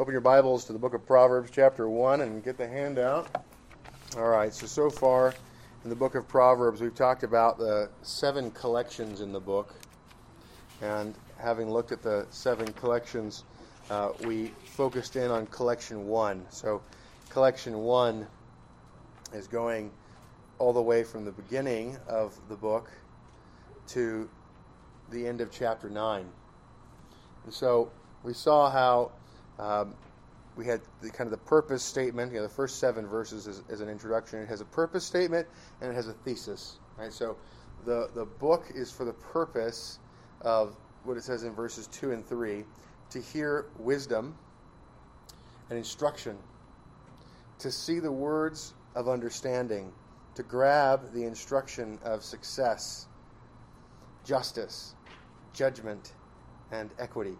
Open your Bibles to the book of Proverbs, chapter 1, and get the handout. All right, so so far in the book of Proverbs, we've talked about the seven collections in the book. And having looked at the seven collections, uh, we focused in on collection 1. So, collection 1 is going all the way from the beginning of the book to the end of chapter 9. And so, we saw how um, we had the kind of the purpose statement. You know, the first seven verses is, is, an introduction. It has a purpose statement and it has a thesis. Right. So the the book is for the purpose of what it says in verses two and three, to hear wisdom and instruction, to see the words of understanding, to grab the instruction of success, justice, judgment, and equity.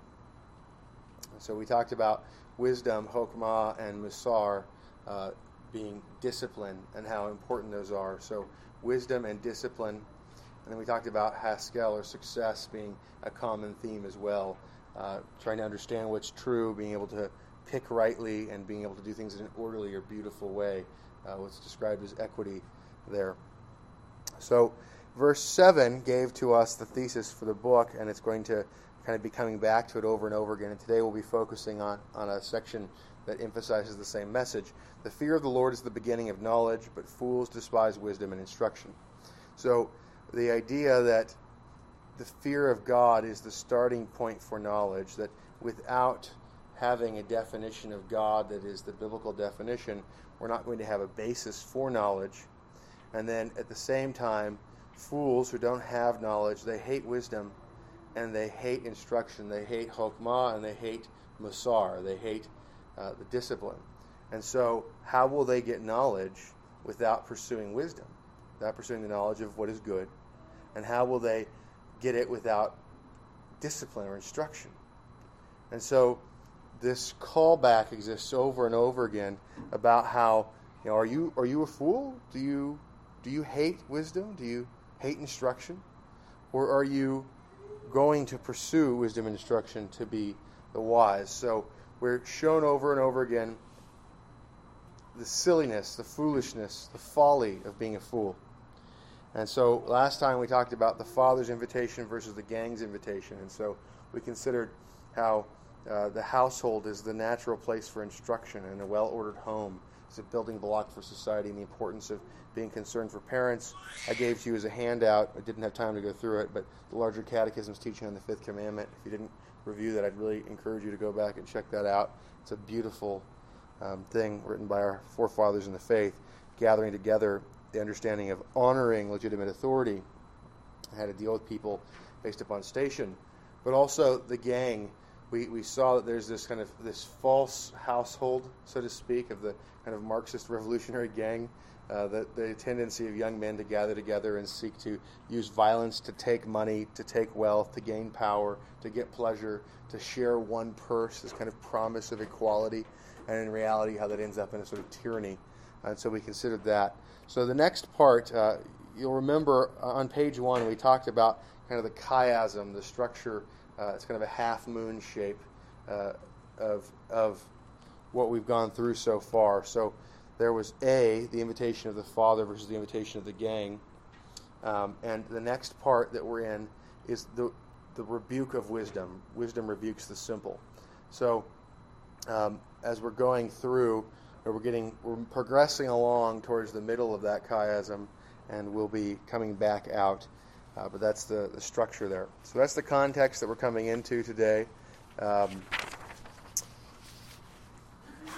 So we talked about wisdom, chokmah, and musar uh, being discipline and how important those are. So wisdom and discipline. And then we talked about Haskell or success being a common theme as well. Uh, trying to understand what's true, being able to pick rightly, and being able to do things in an orderly or beautiful way. Uh, what's described as equity there. So, verse 7 gave to us the thesis for the book, and it's going to kind of be coming back to it over and over again. And today we'll be focusing on, on a section that emphasizes the same message. The fear of the Lord is the beginning of knowledge, but fools despise wisdom and instruction. So the idea that the fear of God is the starting point for knowledge, that without having a definition of God that is the biblical definition, we're not going to have a basis for knowledge. And then at the same time, fools who don't have knowledge, they hate wisdom and they hate instruction. They hate Chokmah and they hate Musar. They hate uh, the discipline. And so, how will they get knowledge without pursuing wisdom, without pursuing the knowledge of what is good? And how will they get it without discipline or instruction? And so, this callback exists over and over again about how you know, are you are you a fool? Do you do you hate wisdom? Do you hate instruction? Or are you going to pursue wisdom and instruction to be the wise. So we're shown over and over again the silliness, the foolishness, the folly of being a fool. And so last time we talked about the father's invitation versus the gang's invitation. And so we considered how uh, the household is the natural place for instruction and a well ordered home is a building block for society and the importance of being concerned for parents. I gave to you as a handout. I didn't have time to go through it, but the larger catechism's teaching on the fifth commandment. If you didn't review that, I'd really encourage you to go back and check that out. It's a beautiful um, thing written by our forefathers in the faith, gathering together the understanding of honoring legitimate authority, how to deal with people based upon station, but also the gang. We, we saw that there's this kind of this false household, so to speak, of the kind of Marxist revolutionary gang uh, the, the tendency of young men to gather together and seek to use violence to take money, to take wealth, to gain power, to get pleasure, to share one purse, this kind of promise of equality, and in reality, how that ends up in a sort of tyranny. And so we considered that. So the next part, uh, you'll remember on page one, we talked about kind of the chiasm, the structure. Uh, it's kind of a half moon shape uh, of, of what we've gone through so far. So there was A, the invitation of the father versus the invitation of the gang. Um, and the next part that we're in is the, the rebuke of wisdom. Wisdom rebukes the simple. So um, as we're going through, we're getting, we're progressing along towards the middle of that chiasm, and we'll be coming back out. Uh, but that's the, the structure there. So that's the context that we're coming into today. Um,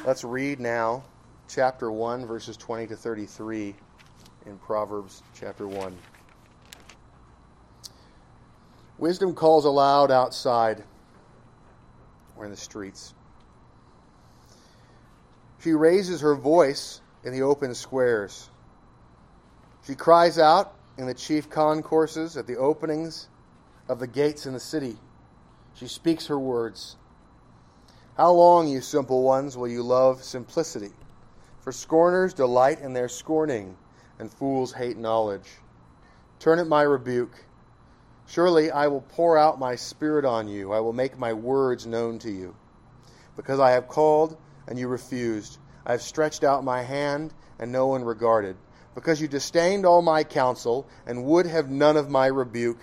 let's read now chapter 1, verses 20 to 33 in Proverbs chapter 1. Wisdom calls aloud outside or in the streets. She raises her voice in the open squares. She cries out in the chief concourses at the openings of the gates in the city. She speaks her words. How long, you simple ones, will you love simplicity? For scorners delight in their scorning, and fools hate knowledge. Turn at my rebuke. Surely I will pour out my spirit on you. I will make my words known to you. because I have called and you refused. I have stretched out my hand and no one regarded. Because you disdained all my counsel and would have none of my rebuke,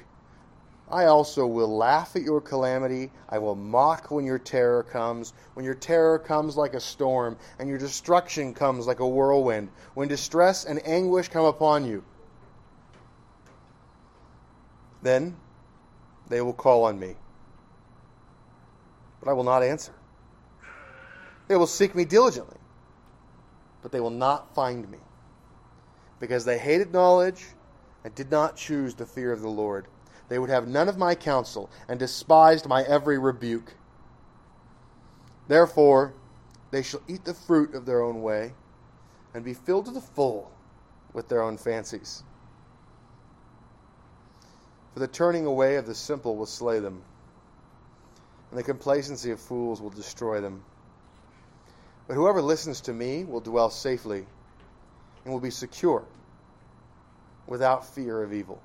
I also will laugh at your calamity. I will mock when your terror comes. When your terror comes like a storm, and your destruction comes like a whirlwind. When distress and anguish come upon you, then they will call on me. But I will not answer. They will seek me diligently, but they will not find me. Because they hated knowledge and did not choose the fear of the Lord. They would have none of my counsel, and despised my every rebuke. Therefore, they shall eat the fruit of their own way, and be filled to the full with their own fancies. For the turning away of the simple will slay them, and the complacency of fools will destroy them. But whoever listens to me will dwell safely and will be secure without fear of evil.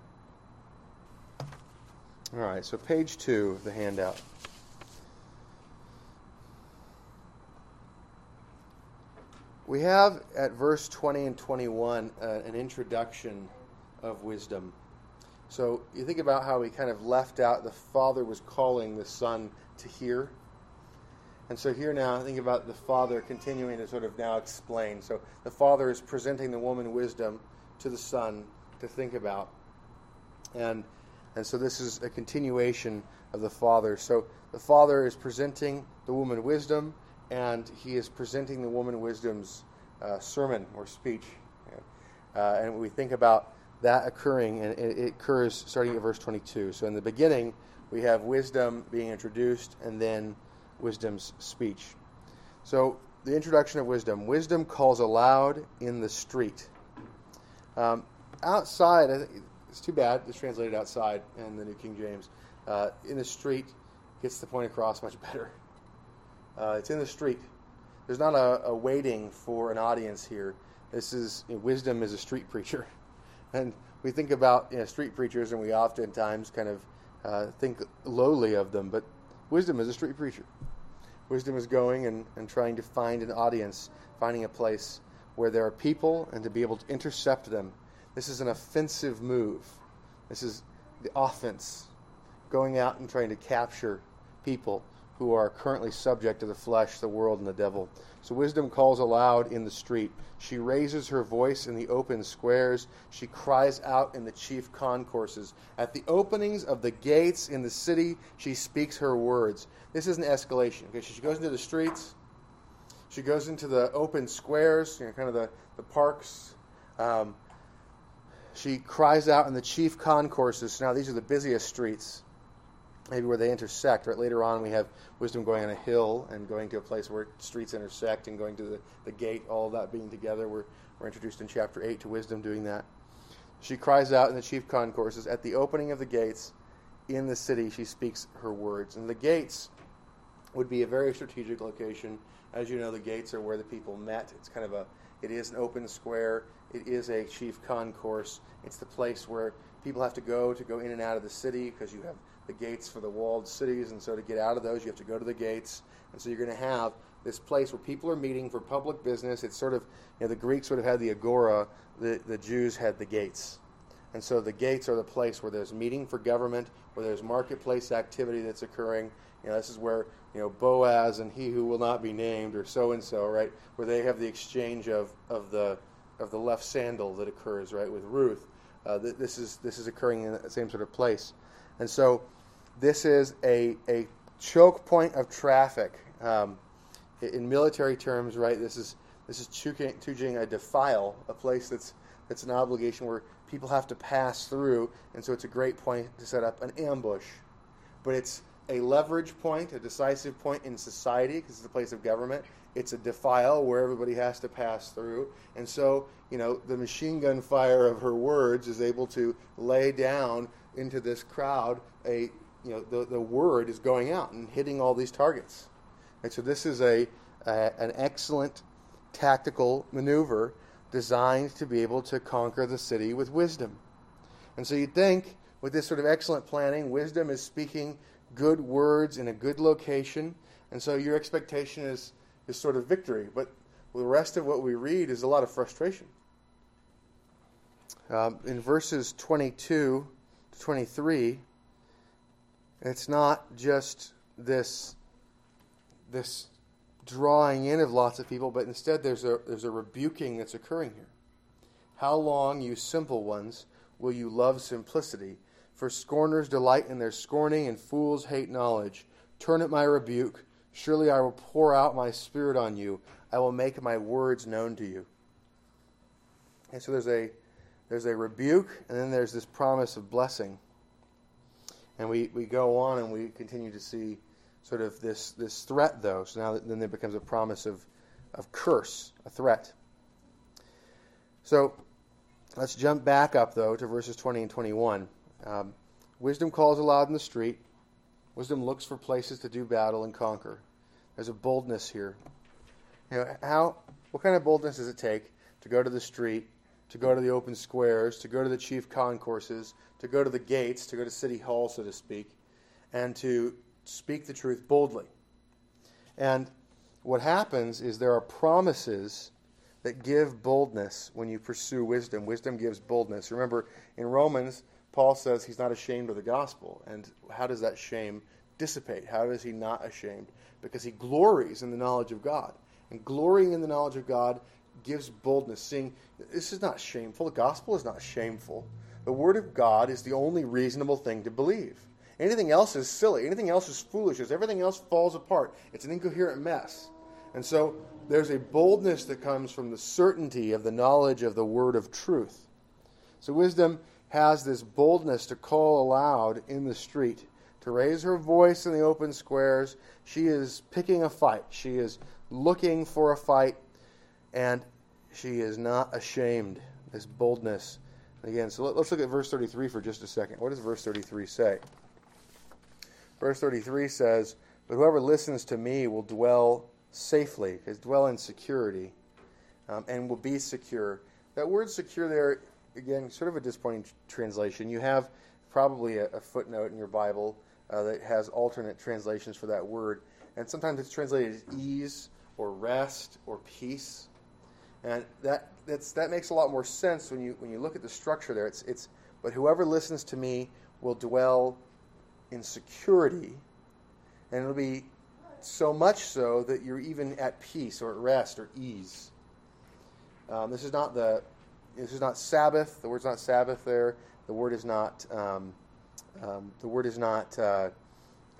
All right, so page two of the handout. We have at verse 20 and 21 uh, an introduction of wisdom. So you think about how we kind of left out the Father was calling the Son to hear. And so here now, think about the Father continuing to sort of now explain. So the Father is presenting the woman wisdom to the Son to think about. And and so this is a continuation of the Father. So the Father is presenting the woman wisdom, and he is presenting the woman wisdom's uh, sermon or speech. Uh, and we think about that occurring, and it occurs starting at verse 22. So in the beginning, we have wisdom being introduced, and then wisdom's speech. So the introduction of wisdom. Wisdom calls aloud in the street. Um, outside, it's too bad it's translated outside in the New King James. Uh, in the street gets the point across much better. Uh, it's in the street. There's not a, a, waiting for an audience here. This is you know, wisdom is a street preacher, and we think about you know, street preachers, and we oftentimes kind of uh, think lowly of them. But wisdom is a street preacher. Wisdom is going and, and trying to find an audience, finding a place where there are people, and to be able to intercept them. This is an offensive move. This is the offense, going out and trying to capture people who are currently subject to the flesh, the world, and the devil. So wisdom calls aloud in the street. She raises her voice in the open squares. She cries out in the chief concourses. At the openings of the gates in the city, she speaks her words. This is an escalation. Okay, she goes into the streets. She goes into the open squares, you know, kind of the, the parks. Um, she cries out in the chief concourses. Now these are the busiest streets, maybe where they intersect. Right later on, we have wisdom going on a hill and going to a place where streets intersect and going to the, the gate. All that being together. We're we're introduced in chapter eight to wisdom doing that. She cries out in the chief concourses at the opening of the gates in the city. She speaks her words, and the gates would be a very strategic location. As you know, the gates are where the people met. It's kind of a it is an open square. It is a chief concourse. It's the place where people have to go to go in and out of the city because you have the gates for the walled cities, and so to get out of those, you have to go to the gates. And so you're going to have this place where people are meeting for public business. It's sort of, you know, the Greeks would have had the agora, the, the Jews had the gates. And so the gates are the place where there's meeting for government, where there's marketplace activity that's occurring. You know, this is where you know Boaz and he who will not be named, or so and so, right? Where they have the exchange of, of the of the left sandal that occurs right with Ruth. Uh, th- this is this is occurring in the same sort of place, and so this is a a choke point of traffic. Um, in military terms, right? This is this is chuging a defile, a place that's that's an obligation where people have to pass through, and so it's a great point to set up an ambush. But it's a leverage point, a decisive point in society because it's a place of government. It's a defile where everybody has to pass through. And so, you know, the machine gun fire of her words is able to lay down into this crowd a, you know, the, the word is going out and hitting all these targets. And so this is a, a an excellent tactical maneuver designed to be able to conquer the city with wisdom. And so you'd think with this sort of excellent planning, wisdom is speaking good words in a good location. And so your expectation is, is sort of victory. But the rest of what we read is a lot of frustration. Um, in verses 22 to 23, it's not just this, this drawing in of lots of people, but instead there's a, there's a rebuking that's occurring here. How long, you simple ones, will you love simplicity? For scorners delight in their scorning, and fools hate knowledge. Turn at my rebuke. Surely I will pour out my spirit on you. I will make my words known to you. And so there's a there's a rebuke, and then there's this promise of blessing. And we, we go on and we continue to see sort of this, this threat, though. So now then there becomes a promise of, of curse, a threat. So let's jump back up, though, to verses 20 and 21. Um, wisdom calls aloud in the street. Wisdom looks for places to do battle and conquer. There's a boldness here. You know, how, what kind of boldness does it take to go to the street, to go to the open squares, to go to the chief concourses, to go to the gates, to go to City Hall, so to speak, and to speak the truth boldly. And what happens is there are promises that give boldness when you pursue wisdom. Wisdom gives boldness. Remember, in Romans, Paul says he's not ashamed of the gospel. And how does that shame dissipate? How is he not ashamed? Because he glories in the knowledge of God. And glorying in the knowledge of God gives boldness. Seeing this is not shameful. The gospel is not shameful. The word of God is the only reasonable thing to believe. Anything else is silly. Anything else is foolishness. Everything else falls apart. It's an incoherent mess. And so there's a boldness that comes from the certainty of the knowledge of the word of truth. So wisdom has this boldness to call aloud in the street, to raise her voice in the open squares. She is picking a fight. She is looking for a fight, and she is not ashamed. This boldness. Again, so let, us look at verse 33 for just a second. What does verse 33 say? Verse 33 says, But whoever listens to me will dwell safely, is dwell in security, um, and will be secure. That word secure there, again, sort of a disappointing translation. You have probably a, a footnote in your Bible uh, that has alternate translations for that word. And sometimes it's translated as ease or rest or peace. And that, that's, that makes a lot more sense when you, when you look at the structure there. It's, it's, but whoever listens to me will dwell in security, and it'll be so much so that you're even at peace or at rest or ease. Um, this is not the this is not Sabbath. The word's not Sabbath there. The word is not um, um, the word is not uh,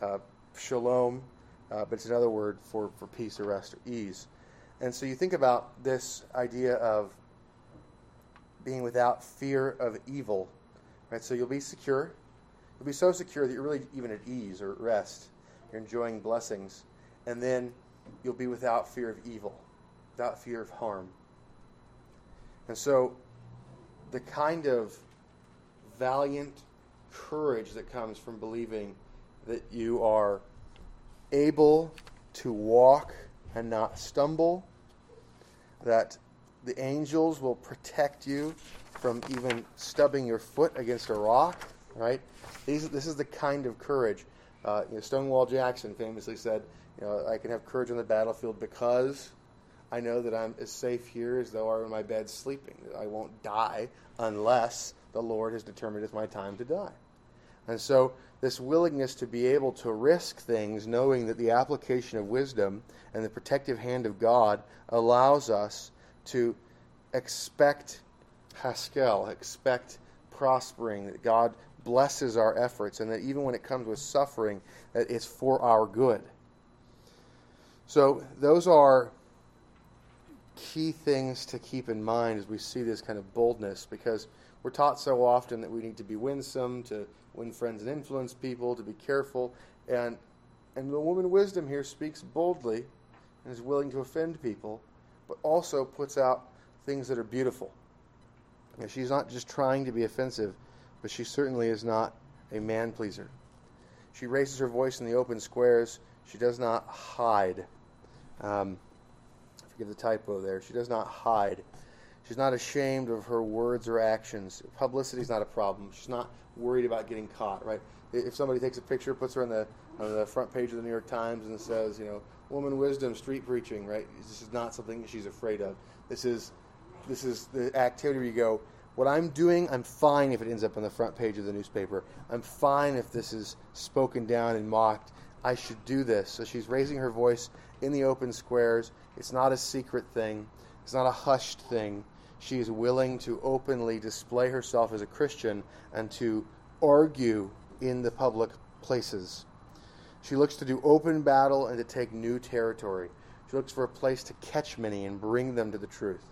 uh, shalom, uh, but it's another word for, for peace or rest or ease. And so you think about this idea of being without fear of evil, right? So you'll be secure, You'll be so secure that you're really even at ease or at rest. You're enjoying blessings. And then you'll be without fear of evil, without fear of harm. And so, the kind of valiant courage that comes from believing that you are able to walk and not stumble, that the angels will protect you from even stubbing your foot against a rock, right? These, this is the kind of courage. Uh, you know, Stonewall Jackson famously said, you know, I can have courage on the battlefield because I know that I'm as safe here as though I were in my bed sleeping. I won't die unless the Lord has determined it's my time to die. And so, this willingness to be able to risk things, knowing that the application of wisdom and the protective hand of God allows us to expect Haskell, expect prospering, that God blesses our efforts, and that even when it comes with suffering, that it's for our good. So, those are key things to keep in mind as we see this kind of boldness because we're taught so often that we need to be winsome, to win friends and influence people, to be careful. And, and the woman wisdom here speaks boldly and is willing to offend people, but also puts out things that are beautiful. And she's not just trying to be offensive, but she certainly is not a man pleaser. She raises her voice in the open squares. She does not hide. Um, forgive the typo there. She does not hide. She's not ashamed of her words or actions. Publicity is not a problem. She's not worried about getting caught, right? If somebody takes a picture, puts her on the on the front page of the New York Times and says, you know, woman wisdom, street preaching, right? This is not something that she's afraid of. This is this is the activity where you go, what I'm doing, I'm fine if it ends up on the front page of the newspaper. I'm fine if this is spoken down and mocked. I should do this. So she's raising her voice in the open squares. It's not a secret thing, it's not a hushed thing. She is willing to openly display herself as a Christian and to argue in the public places. She looks to do open battle and to take new territory. She looks for a place to catch many and bring them to the truth.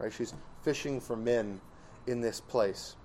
Right? She's fishing for men in this place.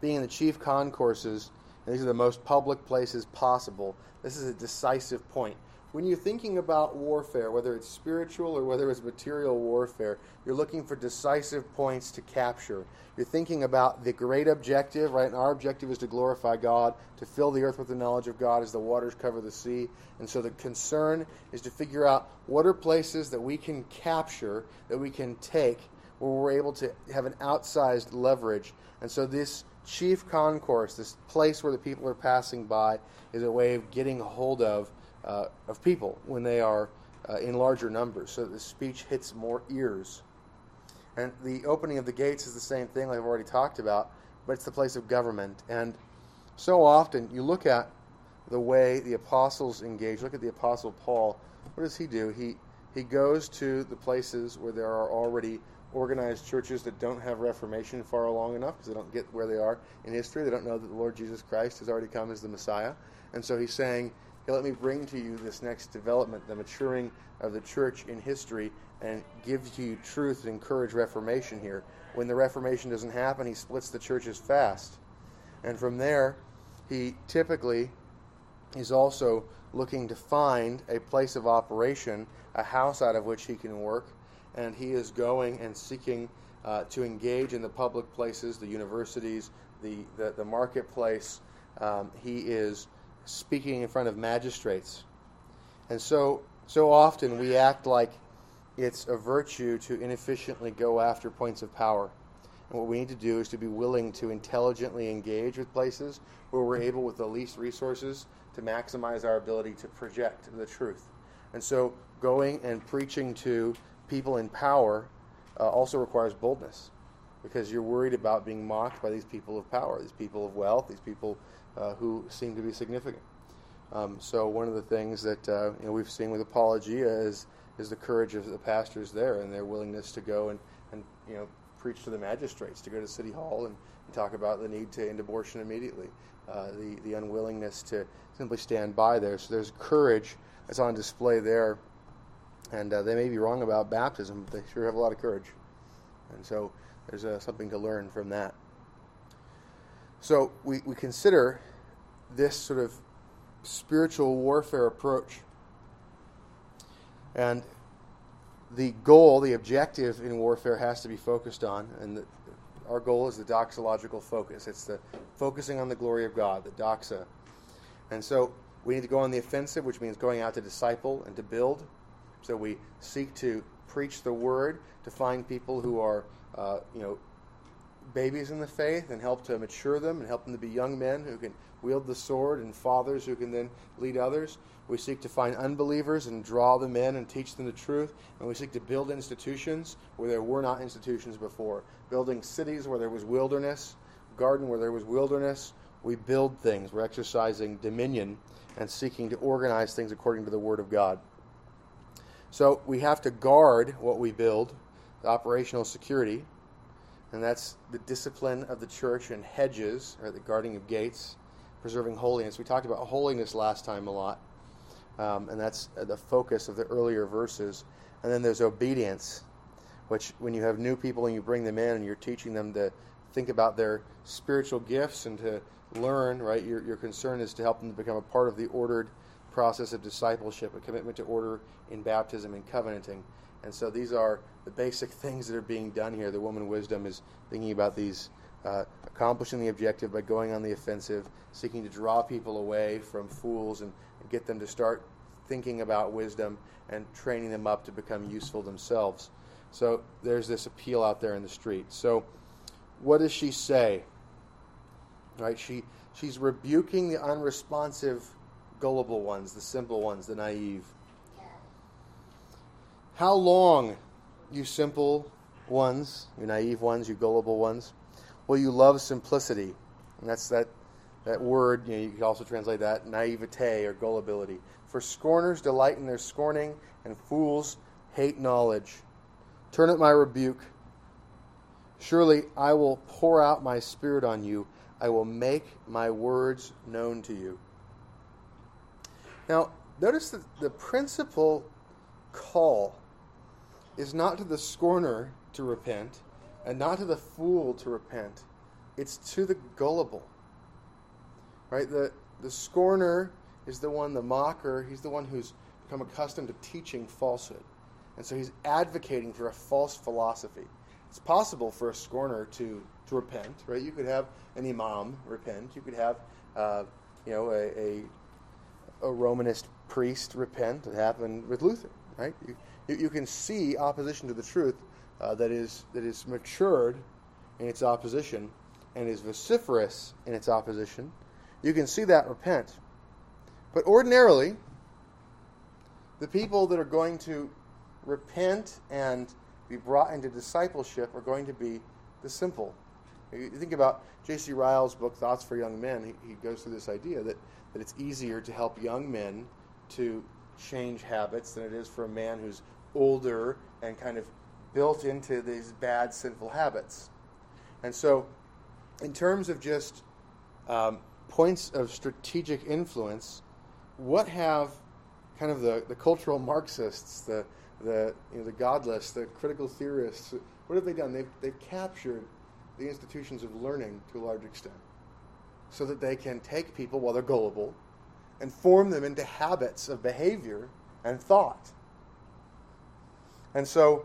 Being in the chief concourses, and these are the most public places possible, this is a decisive point. When you're thinking about warfare, whether it's spiritual or whether it's material warfare, you're looking for decisive points to capture. You're thinking about the great objective, right? And our objective is to glorify God, to fill the earth with the knowledge of God as the waters cover the sea. And so the concern is to figure out what are places that we can capture, that we can take, where we're able to have an outsized leverage. And so this chief concourse, this place where the people are passing by, is a way of getting hold of uh, of people when they are uh, in larger numbers, so the speech hits more ears. And the opening of the gates is the same thing, I've already talked about, but it's the place of government. And so often you look at the way the apostles engage. Look at the apostle Paul. What does he do? He he goes to the places where there are already organized churches that don't have Reformation far along enough because they don't get where they are in history. They don't know that the Lord Jesus Christ has already come as the Messiah. And so he's saying, hey, let me bring to you this next development, the maturing of the church in history, and give to you truth and encourage Reformation here. When the Reformation doesn't happen, he splits the churches fast. And from there, he typically is also looking to find a place of operation, a house out of which he can work, and he is going and seeking uh, to engage in the public places, the universities, the, the, the marketplace. Um, he is speaking in front of magistrates. And so, so often we act like it's a virtue to inefficiently go after points of power. And what we need to do is to be willing to intelligently engage with places where we're able, with the least resources, to maximize our ability to project the truth. And so, going and preaching to people in power uh, also requires boldness because you're worried about being mocked by these people of power, these people of wealth, these people uh, who seem to be significant. Um, so one of the things that uh, you know, we've seen with Apologia is is the courage of the pastors there and their willingness to go and, and you know preach to the magistrates, to go to City Hall and, and talk about the need to end abortion immediately, uh, the the unwillingness to simply stand by there. So there's courage that's on display there, and uh, they may be wrong about baptism, but they sure have a lot of courage, and so there's uh, something to learn from that. So we, we consider this sort of spiritual warfare approach. And the goal, the objective in warfare has to be focused on, and the, our goal is the doxological focus. It's the focusing on the glory of God, the doxa. And so we need to go on the offensive, which means going out to disciple and to build. So we seek to preach the word to find people who are, uh, you know, babies in the faith and help to mature them and help them to be young men who can wield the sword and fathers who can then lead others. We seek to find unbelievers and draw them in and teach them the truth. And we seek to build institutions where there were not institutions before. Building cities where there was wilderness, garden where there was wilderness. We build things. We're exercising dominion and seeking to organize things according to the Word of God. So we have to guard what we build, the operational security, and that's the discipline of the church and hedges, or the guarding of gates, preserving holiness. We talked about holiness last time a lot, um, and that's the focus of the earlier verses. And then there's obedience, which when you have new people and you bring them in and you're teaching them to think about their spiritual gifts and to learn, right? Your, your concern is to help them to become a part of the ordered process of discipleship, a commitment to order in baptism and covenanting. And so these are the basic things that are being done here. The woman wisdom is thinking about these, uh, accomplishing the objective by going on the offensive, seeking to draw people away from fools and, and get them to start thinking about wisdom and training them up to become useful themselves. So there's this appeal out there in the street. So what does she say? Right? She she's rebuking the unresponsive gullible ones, the simple ones, the naive. How long, you simple ones, you naive ones, you gullible ones, will you love simplicity? And that's that, that word, you, know, you can also translate that naivete or gullibility. For scorners delight in their scorning, and fools hate knowledge. Turn at my rebuke. Surely I will pour out my spirit on you. I will make my words known to you. Now, notice that the principal call is not to the scorner to repent and not to the fool to repent. It's to the gullible. Right? The, the scorner is the one, the mocker, he's the one who's become accustomed to teaching falsehood. And so he's advocating for a false philosophy. It's possible for a scorner to, to repent, right? You could have an imam repent. You could have, uh, you know, a, a, a, Romanist priest repent. It happened with Luther, right? You, you, can see opposition to the truth uh, that is that is matured in its opposition and is vociferous in its opposition. You can see that repent. But ordinarily, the people that are going to repent and be brought into discipleship are going to be the simple. You think about J.C. Ryle's book, Thoughts for Young Men. He, he goes through this idea that, that it's easier to help young men to change habits than it is for a man who's older and kind of built into these bad, sinful habits. And so, in terms of just um, points of strategic influence, what have kind of the, the cultural Marxists, the the you know, the godless, the critical theorists, what have they done? They've, they've captured the institutions of learning to a large extent so that they can take people while they're gullible and form them into habits of behavior and thought. And so,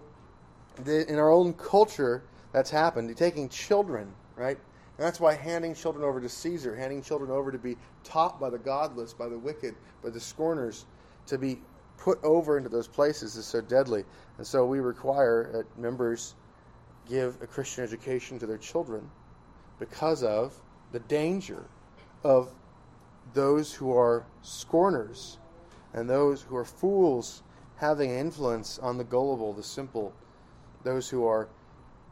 the, in our own culture, that's happened. Taking children, right? And that's why handing children over to Caesar, handing children over to be taught by the godless, by the wicked, by the scorners, to be put over into those places is so deadly. And so we require that members give a Christian education to their children because of the danger of those who are scorners and those who are fools having influence on the gullible, the simple, those who are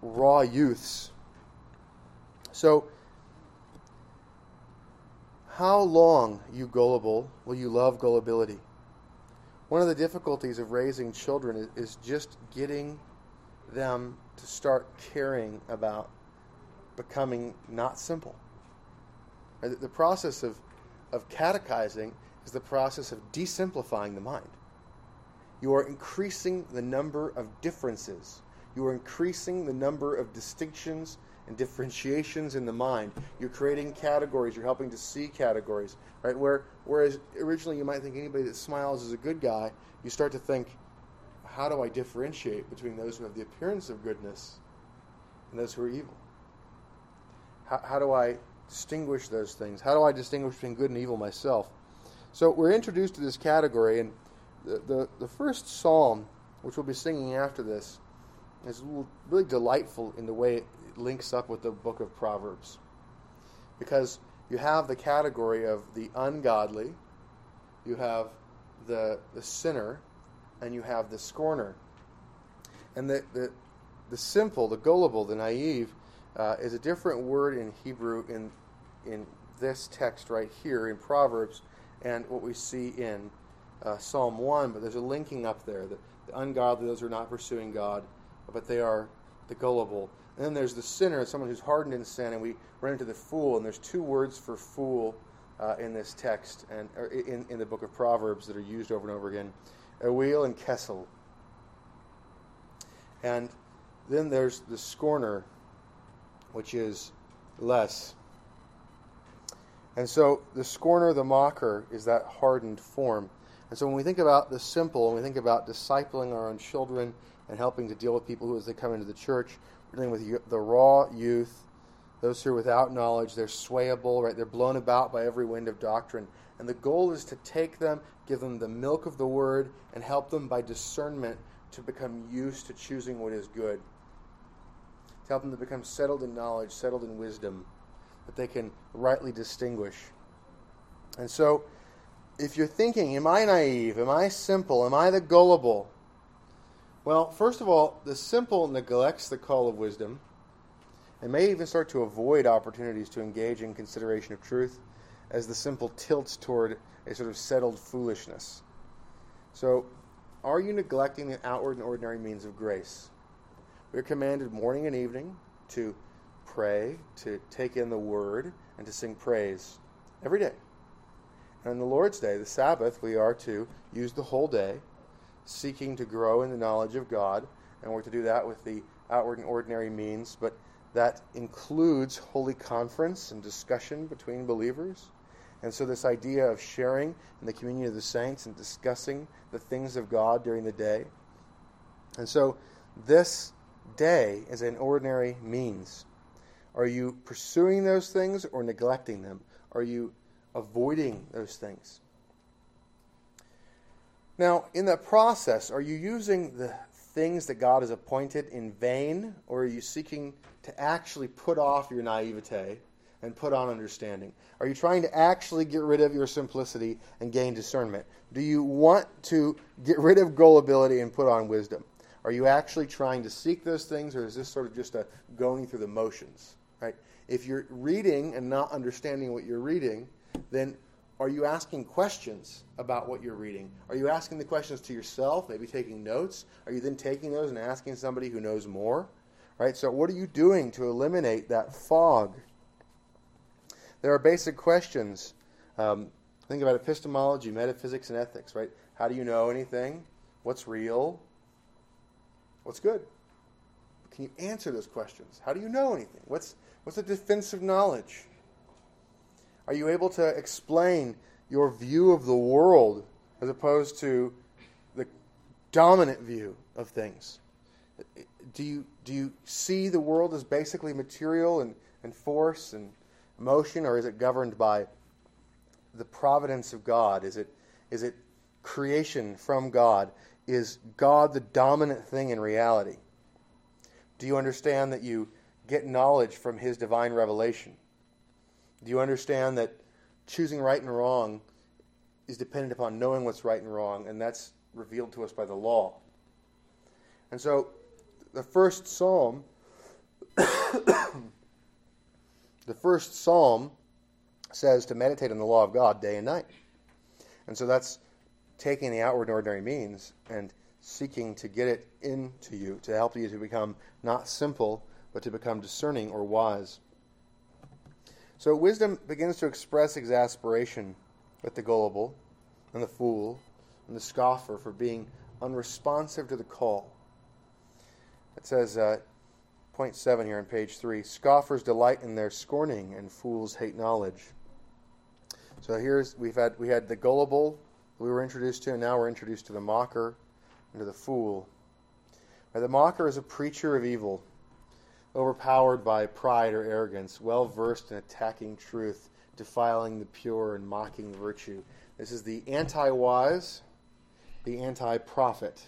raw youths. So, how long, you gullible, will you love gullibility? one of the difficulties of raising children is, just getting them to start caring about becoming not simple. The process of, of catechizing is the process of desimplifying the mind. You are increasing the number of differences. You are increasing the number of distinctions and differentiations in the mind. You're creating categories. You're helping to see categories, right? Where whereas originally you might think anybody that smiles is a good guy, you start to think, how do I differentiate between those who have the appearance of goodness and those who are evil? How, how do I distinguish those things? How do I distinguish between good and evil myself? So we're introduced to this category, and the, the, the first psalm, which we'll be singing after this, is really delightful in the way it links up with the book of Proverbs. Because you have the category of the ungodly, you have the, the sinner, and you have the scorner. And the, the, the simple, the gullible, the naive, uh, is a different word in Hebrew in, in this text right here in Proverbs and what we see in uh, Psalm 1. But there's a linking up there. The, the ungodly, those who are not pursuing God, but they are the gullible. And then there's the sinner, someone who's hardened in sin, and we run into the fool. And there's two words for fool uh, in this text and in, in the book of Proverbs that are used over and over again Ewil and Kessel. And then there's the scorner, which is less. And so the scorner, the mocker, is that hardened form. And so when we think about the simple, when we think about discipling our own children and helping to deal with people who, as they come into the church, we're dealing with the raw youth, those who are without knowledge. They're swayable, right? They're blown about by every wind of doctrine. And the goal is to take them, give them the milk of the word, and help them by discernment to become used to choosing what is good. Help them to become settled in knowledge, settled in wisdom, that they can rightly distinguish. And so, if you're thinking, am I naive? Am I simple? Am I the gullible? Well, first of all, the simple neglects the call of wisdom and may even start to avoid opportunities to engage in consideration of truth as the simple tilts toward a sort of settled foolishness. So, are you neglecting the outward and ordinary means of grace? We are commanded morning and evening to pray, to take in the word, and to sing praise every day. And on the Lord's Day, the Sabbath, we are to use the whole day seeking to grow in the knowledge of God, and we're to do that with the outward and ordinary means, but that includes holy conference and discussion between believers. And so, this idea of sharing in the communion of the saints and discussing the things of God during the day. And so, this day as an ordinary means. Are you pursuing those things or neglecting them? Are you avoiding those things? Now, in that process, are you using the things that God has appointed in vain, or are you seeking to actually put off your naivete and put on understanding? Are you trying to actually get rid of your simplicity and gain discernment? Do you want to get rid of gullibility and put on wisdom? Are you actually trying to seek those things, or is this sort of just a going through the motions? Right? If you're reading and not understanding what you're reading, then are you asking questions about what you're reading? Are you asking the questions to yourself, maybe taking notes? Are you then taking those and asking somebody who knows more? Right? So, what are you doing to eliminate that fog? There are basic questions. Um, think about epistemology, metaphysics, and ethics, right? How do you know anything? What's real? What's good? Can you answer those questions? How do you know anything? What's, what's the defense of knowledge? Are you able to explain your view of the world as opposed to the dominant view of things? Do you, do you see the world as basically material and, and force and emotion, or is it governed by the providence of God? Is it, is it creation from God? Is God the dominant thing in reality? Do you understand that you get knowledge from His divine revelation? Do you understand that choosing right and wrong is dependent upon knowing what's right and wrong, and that's revealed to us by the law? And so, the first psalm, the first psalm says to meditate on the law of God day and night. And so that's taking the outward and ordinary means and seeking to get it into you to help you to become not simple, but to become discerning or wise. So wisdom begins to express exasperation with the gullible and the fool and the scoffer for being unresponsive to the call. It says, uh, point seven here on page three scoffers delight in their scorning, and fools hate knowledge. So here's we've had we had the gullible we were introduced to, and now we're introduced to the mocker and to the fool. Now, the mocker is a preacher of evil overpowered by pride or arrogance, well versed in attacking truth, defiling the pure, and mocking virtue. This is the anti wise, the anti prophet.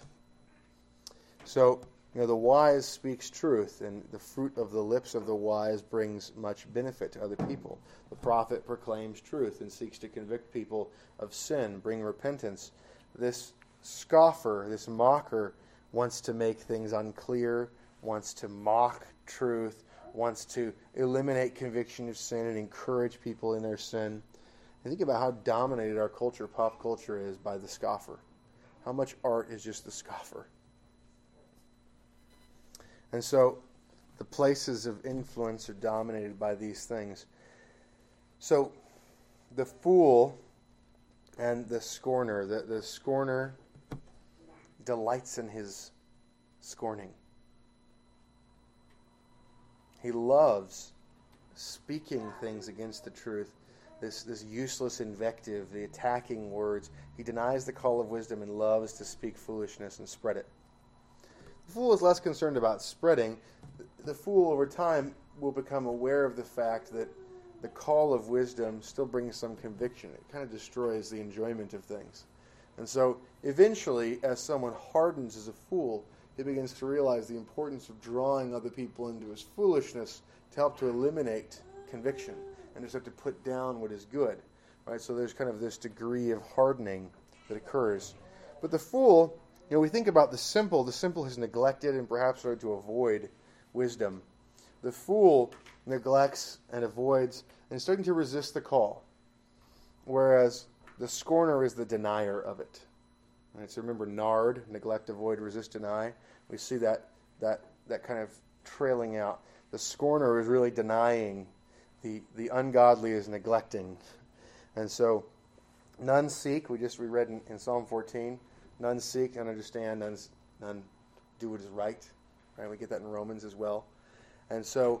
So, you know, the wise speaks truth, and the fruit of the lips of the wise brings much benefit to other people. The prophet proclaims truth and seeks to convict people of sin, bring repentance. This scoffer, this mocker, wants to make things unclear, wants to mock truth, wants to eliminate conviction of sin and encourage people in their sin. And think about how dominated our culture, pop culture, is by the scoffer. How much art is just the scoffer? And so the places of influence are dominated by these things. So the fool and the scorner, the, the scorner delights in his scorning. He loves speaking things against the truth, this, this useless invective, the attacking words. He denies the call of wisdom and loves to speak foolishness and spread it. The fool is less concerned about spreading. The fool, over time, will become aware of the fact that the call of wisdom still brings some conviction. It kind of destroys the enjoyment of things. And so, eventually, as someone hardens as a fool, he begins to realize the importance of drawing other people into his foolishness to help to eliminate conviction and just have to put down what is good. Right? So there's kind of this degree of hardening that occurs. But the fool, you know, we think about the simple. The simple has neglected and perhaps started to avoid wisdom. The fool neglects and avoids and is starting to resist the call, whereas the scorner is the denier of it. So remember nard, neglect, avoid, resist, deny. We see that that that kind of trailing out. The scorner is really denying. The the ungodly is neglecting. And so none seek, we just reread in, in Psalm 14, none seek and understand, none, none do what is right. Right? We get that in Romans as well. And so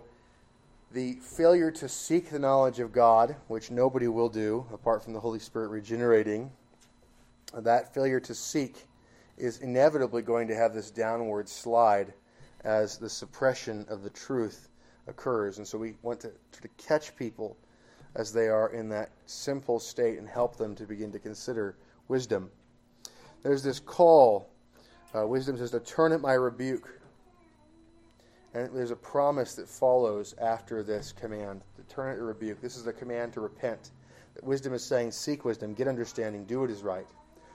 the failure to seek the knowledge of God, which nobody will do apart from the Holy Spirit regenerating, that failure to seek is inevitably going to have this downward slide as the suppression of the truth occurs. And so we want to, to catch people as they are in that simple state and help them to begin to consider wisdom. There's this call. Uh, wisdom says to turn at my rebuke. And there's a promise that follows after this command to turn at your rebuke. This is the command to repent. That Wisdom is saying, seek wisdom, get understanding, do what is right.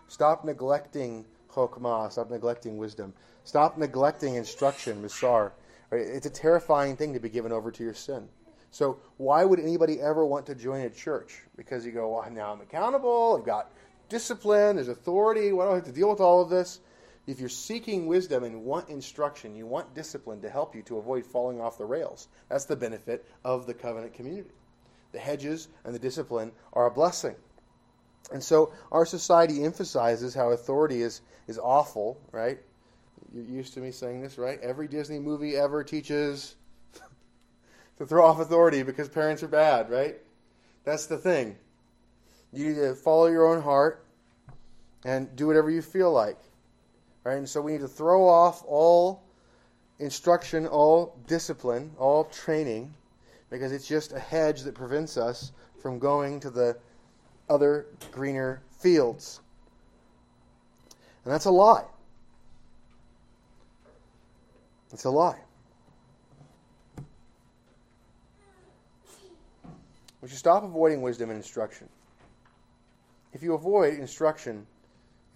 Stop neglecting chokmah, stop neglecting wisdom. Stop neglecting instruction, Musar. It's a terrifying thing to be given over to your sin. So why would anybody ever want to join a church? Because you go, well, now I'm accountable, I've got discipline, there's authority, why do I have to deal with all of this? If you're seeking wisdom and want instruction, you want discipline to help you to avoid falling off the rails. That's the benefit of the covenant community. The hedges and the discipline are a blessing. And so our society emphasizes how authority is, is awful, right? You're used to me saying this, right? Every Disney movie ever teaches to throw off authority because parents are bad, right? That's the thing. You need to follow your own heart and do whatever you feel like. Right? And so we need to throw off all instruction, all discipline, all training, because it's just a hedge that prevents us from going to the other greener fields. And that's a lie. It's a lie. We should stop avoiding wisdom and instruction. If you avoid instruction,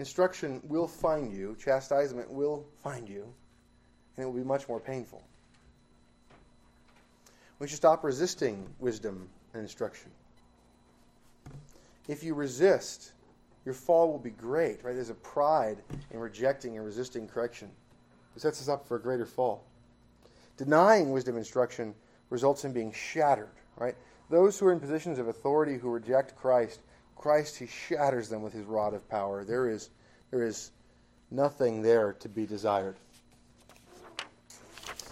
Instruction will find you, chastisement will find you, and it will be much more painful. We should stop resisting wisdom and instruction. If you resist, your fall will be great, right? There's a pride in rejecting and resisting correction. It sets us up for a greater fall. Denying wisdom instruction results in being shattered, right? Those who are in positions of authority who reject Christ Christ, he shatters them with his rod of power. There is, there is nothing there to be desired.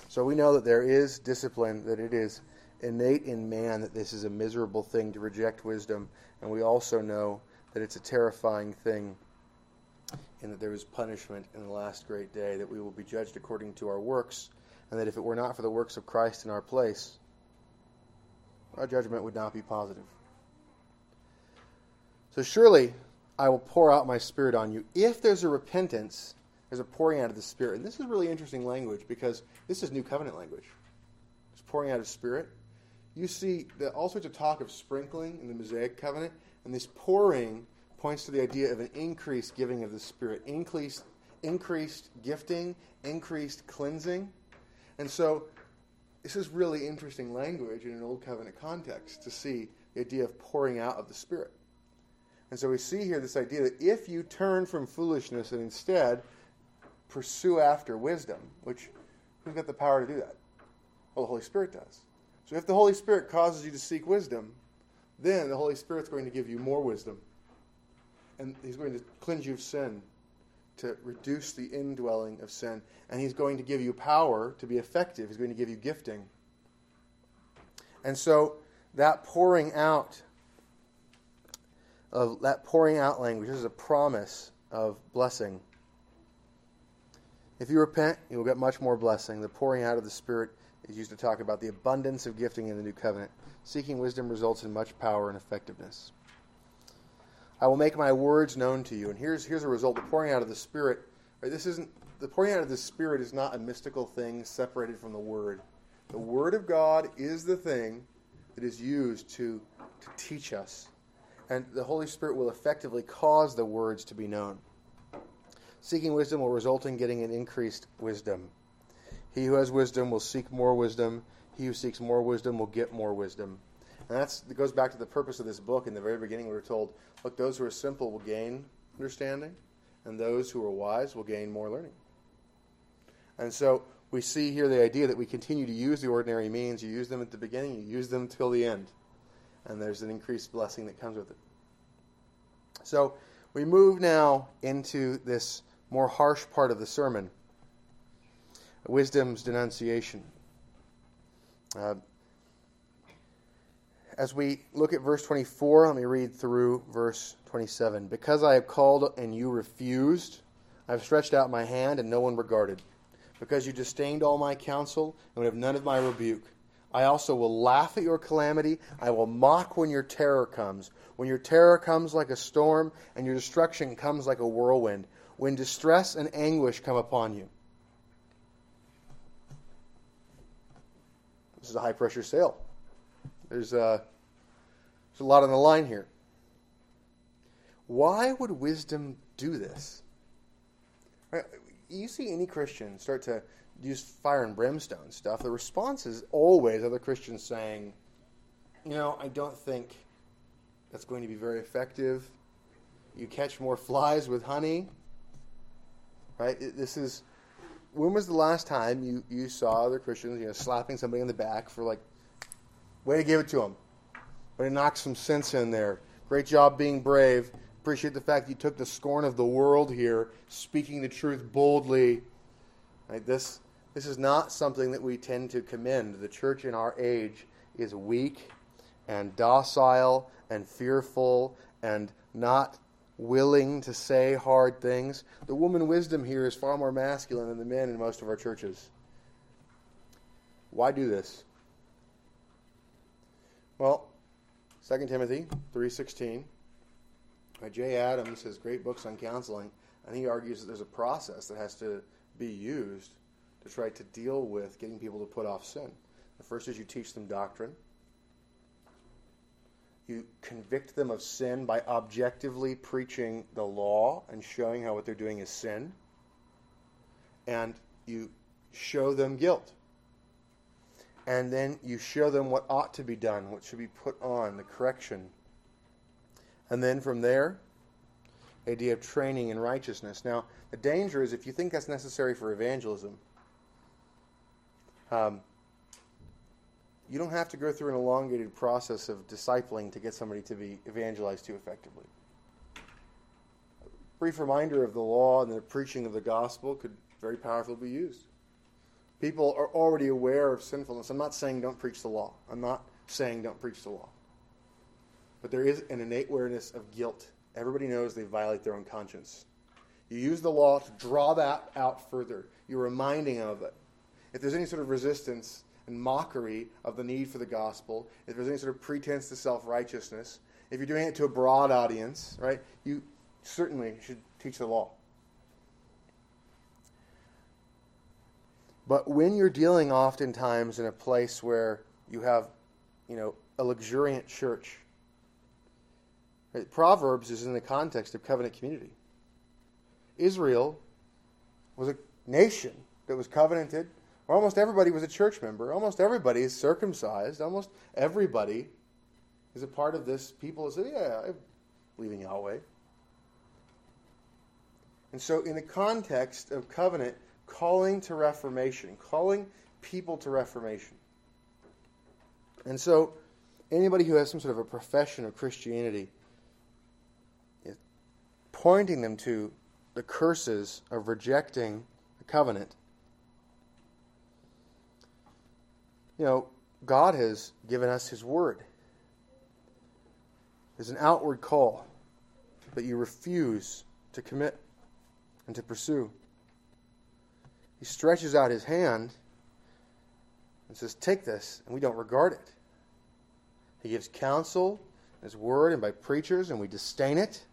So we know that there is discipline, that it is innate in man that this is a miserable thing to reject wisdom, and we also know that it's a terrifying thing and that there is punishment in the last great day, that we will be judged according to our works, and that if it were not for the works of Christ in our place, our judgment would not be positive. So surely I will pour out my spirit on you. If there's a repentance, there's a pouring out of the spirit. And this is really interesting language because this is new covenant language. It's pouring out of spirit. You see the, all sorts of talk of sprinkling in the Mosaic covenant, and this pouring points to the idea of an increased giving of the spirit, increased increased gifting, increased cleansing. And so this is really interesting language in an old covenant context to see the idea of pouring out of the spirit. And so we see here this idea that if you turn from foolishness and instead pursue after wisdom, which who's got the power to do that? Well, the Holy Spirit does. So if the Holy Spirit causes you to seek wisdom, then the Holy Spirit's going to give you more wisdom. And He's going to cleanse you of sin, to reduce the indwelling of sin. And He's going to give you power to be effective. He's going to give you gifting. And so that pouring out of that pouring out language. This is a promise of blessing. If you repent, you will get much more blessing. The pouring out of the Spirit is used to talk about the abundance of gifting in the new covenant. Seeking wisdom results in much power and effectiveness. I will make my words known to you. And here's here's a result. The pouring out of the Spirit. Right, this isn't the pouring out of the Spirit is not a mystical thing separated from the Word. The Word of God is the thing that is used to, to teach us and the Holy Spirit will effectively cause the words to be known. Seeking wisdom will result in getting an increased wisdom. He who has wisdom will seek more wisdom. He who seeks more wisdom will get more wisdom. And that goes back to the purpose of this book. In the very beginning, we were told, look, those who are simple will gain understanding, and those who are wise will gain more learning. And so we see here the idea that we continue to use the ordinary means. You use them at the beginning, you use them till the end. And there's an increased blessing that comes with it. So we move now into this more harsh part of the sermon wisdom's denunciation. Uh, as we look at verse 24, let me read through verse 27. Because I have called and you refused, I have stretched out my hand and no one regarded. Because you disdained all my counsel and would have none of my rebuke. I also will laugh at your calamity. I will mock when your terror comes. When your terror comes like a storm and your destruction comes like a whirlwind. When distress and anguish come upon you. This is a high pressure sale. There's a, uh, there's a lot on the line here. Why would wisdom do this? You see any Christian start to use fire and brimstone stuff, the response is always other Christians saying, you know, I don't think that's going to be very effective. You catch more flies with honey. Right? This is when was the last time you, you saw other Christians, you know, slapping somebody in the back for like, way to give it to them, way to knock some sense in there. Great job being brave. Appreciate the fact you took the scorn of the world here, speaking the truth boldly. Right? This this is not something that we tend to commend. The church in our age is weak and docile and fearful and not willing to say hard things. The woman wisdom here is far more masculine than the men in most of our churches. Why do this? Well, 2 Timothy 3:16 by Jay Adams has great books on counseling, and he argues that there's a process that has to be used to try to deal with getting people to put off sin. The first is you teach them doctrine. You convict them of sin by objectively preaching the law and showing how what they're doing is sin. And you show them guilt. And then you show them what ought to be done, what should be put on, the correction. And then from there, idea of training in righteousness. Now, the danger is if you think that's necessary for evangelism, um, you don't have to go through an elongated process of discipling to get somebody to be evangelized to effectively. A brief reminder of the law and the preaching of the gospel could very powerfully be used. People are already aware of sinfulness. I'm not saying don't preach the law. I'm not saying don't preach the law. But there is an innate awareness of guilt. Everybody knows they violate their own conscience. You use the law to draw that out further. You're reminding of it. If there's any sort of resistance, and mockery of the need for the gospel, if there's any sort of pretense to self righteousness, if you're doing it to a broad audience, right, you certainly should teach the law. But when you're dealing oftentimes in a place where you have, you know, a luxuriant church, right, Proverbs is in the context of covenant community. Israel was a nation that was covenanted almost everybody was a church member. Almost everybody is circumcised. Almost everybody is a part of this people that say, Yeah, I believe in Yahweh. And so, in the context of covenant, calling to reformation, calling people to reformation. And so, anybody who has some sort of a profession of Christianity, pointing them to the curses of rejecting the covenant you know, God has given us His Word. There's an outward call that you refuse to commit and to pursue. He stretches out His hand and says, Take this, and we don't regard it. He gives counsel in His Word and by preachers, and we disdain it.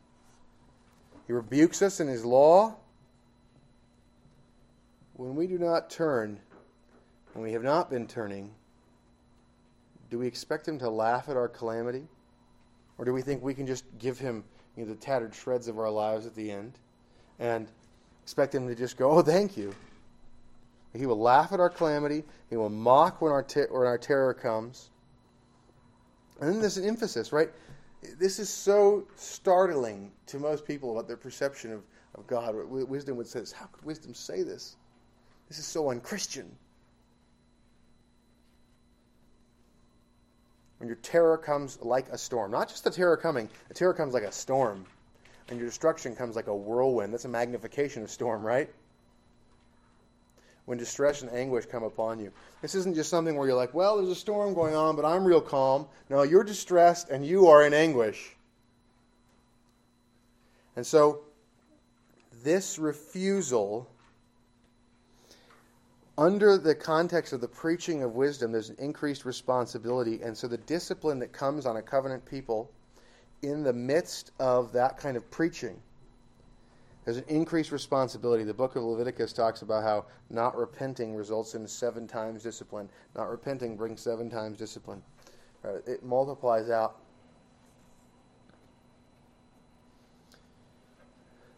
He rebukes us in His law. When we do not turn and we have not been turning, do we expect him to laugh at our calamity? Or do we think we can just give him you know, the tattered shreds of our lives at the end and expect him to just go, oh, thank you? He will laugh at our calamity. He will mock when our, when our terror comes. And then there's an emphasis, right? This is so startling to most people about their perception of, of God. Wisdom would say this. How could wisdom say this? This is so unchristian. When your terror comes like a storm, not just the terror coming, the terror comes like a storm, and your destruction comes like a whirlwind. That's a magnification of storm, right? When distress and anguish come upon you. This isn't just something where you're like, well, there's a storm going on, but I'm real calm. No, you're distressed and you are in anguish. And so, this refusal under the context of the preaching of wisdom, there's an increased responsibility. And so the discipline that comes on a covenant people in the midst of that kind of preaching, there's an increased responsibility. The book of Leviticus talks about how not repenting results in seven times discipline. Not repenting brings seven times discipline. It multiplies out